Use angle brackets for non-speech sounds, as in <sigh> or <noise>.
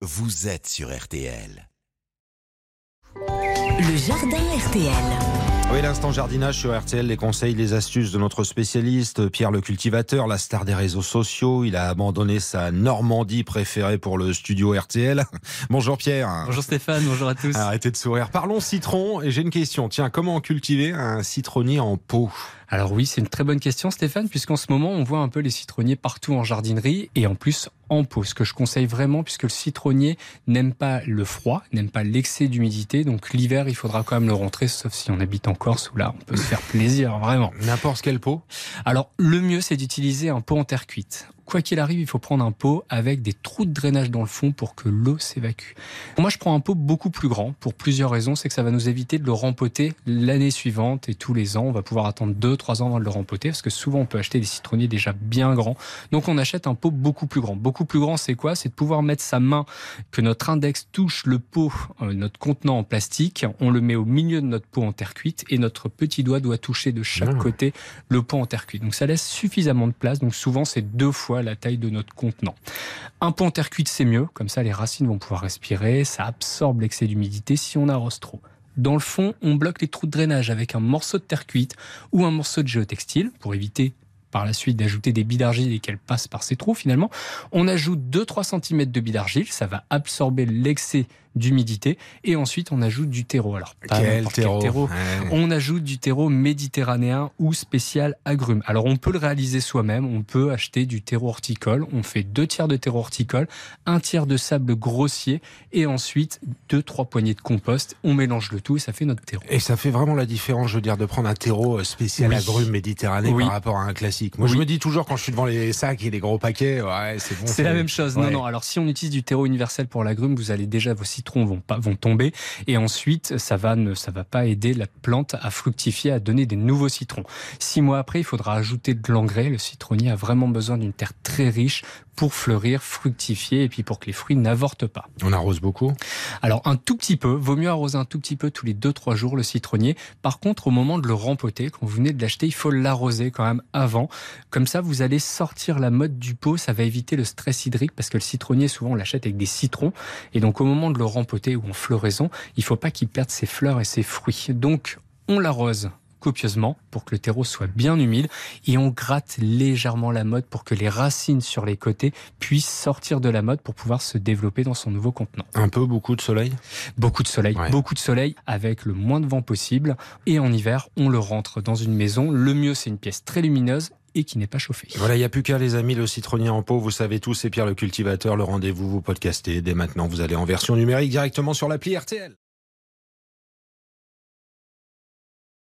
vous êtes sur RTL. Le jardin RTL. Oui, l'instant jardinage sur RTL, les conseils, les astuces de notre spécialiste, Pierre le cultivateur, la star des réseaux sociaux. Il a abandonné sa Normandie préférée pour le studio RTL. <laughs> Bonjour Pierre. Bonjour Stéphane, bonjour à tous. Arrêtez de sourire. Parlons citron et j'ai une question. Tiens, comment cultiver un citronnier en pot? Alors oui, c'est une très bonne question Stéphane, puisqu'en ce moment on voit un peu les citronniers partout en jardinerie et en plus en pot. Ce que je conseille vraiment, puisque le citronnier n'aime pas le froid, n'aime pas l'excès d'humidité. Donc l'hiver, il faudra quand même le rentrer, sauf si on habite en Corse où là, on peut se faire plaisir, vraiment. N'importe quel pot? Alors le mieux, c'est d'utiliser un pot en terre cuite quoi qu'il arrive, il faut prendre un pot avec des trous de drainage dans le fond pour que l'eau s'évacue. Moi, je prends un pot beaucoup plus grand pour plusieurs raisons. C'est que ça va nous éviter de le rempoter l'année suivante et tous les ans. On va pouvoir attendre 2-3 ans avant de le rempoter parce que souvent on peut acheter des citronniers déjà bien grands. Donc on achète un pot beaucoup plus grand. Beaucoup plus grand, c'est quoi? C'est de pouvoir mettre sa main, que notre index touche le pot, euh, notre contenant en plastique. On le met au milieu de notre pot en terre cuite et notre petit doigt doit toucher de chaque Ah. côté le pot en terre cuite. Donc ça laisse suffisamment de place. Donc souvent c'est deux fois la taille de notre contenant. Un pot en terre cuite c'est mieux, comme ça les racines vont pouvoir respirer, ça absorbe l'excès d'humidité si on arrose trop. Dans le fond, on bloque les trous de drainage avec un morceau de terre cuite ou un morceau de géotextile pour éviter par la suite d'ajouter des billes d'argile et qu'elles passent par ces trous finalement. On ajoute 2-3 cm de billes d'argile, ça va absorber l'excès d'humidité et ensuite on ajoute du terreau. Alors pas Quel terreau, Ouais. on ajoute du terreau méditerranéen ou spécial agrumes. Alors on peut le réaliser soi-même, on peut acheter du terreau horticole, on fait deux tiers de terreau horticole, un tiers de sable grossier et ensuite deux trois poignées de compost, on mélange le tout et ça fait notre terreau. Et ça fait vraiment la différence, je veux dire, de prendre un terreau euh, spécial Oui. agrumes méditerranéen Oui. par rapport à un classique. Moi, je me dis toujours quand je suis devant les sacs et les gros paquets, ouais, c'est bon. C'est la même chose. Ouais. Non, non. Alors, si on utilise du terreau universel pour l'agrume, vous allez déjà vos citrons vont pas vont tomber, et ensuite ça va ne ça va pas aider la plante à fructifier, à donner des nouveaux citrons. Six mois après, il faudra ajouter de l'engrais. Le citronnier a vraiment besoin d'une terre très riche pour fleurir, fructifier, et puis pour que les fruits n'avortent pas. On arrose beaucoup? Alors un tout petit peu, vaut mieux arroser un tout petit peu tous les 2-3 jours le citronnier. Par contre, au moment de le rempoter, quand vous venez de l'acheter, il faut l'arroser quand même avant. Comme ça, vous allez sortir la mode du pot, ça va éviter le stress hydrique parce que le citronnier, souvent, on l'achète avec des citrons. Et donc au moment de le rempoter ou en floraison, il faut pas qu'il perde ses fleurs et ses fruits. Donc on l'arrose copieusement pour que le terreau soit bien humide et on gratte légèrement la mode pour que les racines sur les côtés puissent sortir de la mode pour pouvoir se développer dans son nouveau contenant. Un peu, beaucoup de soleil? Beaucoup de soleil, Ouais. beaucoup de soleil avec le moins de vent possible. Et en hiver, on le rentre dans une maison. Le mieux, c'est une pièce très lumineuse et qui n'est pas chauffée. Voilà, il n'y a plus qu'à les amis, le citronnier en pot, vous savez tout, c'est Pierre le cultivateur, le rendez-vous, vous podcastez. Dès maintenant, vous allez en version numérique directement sur l'appli RTL.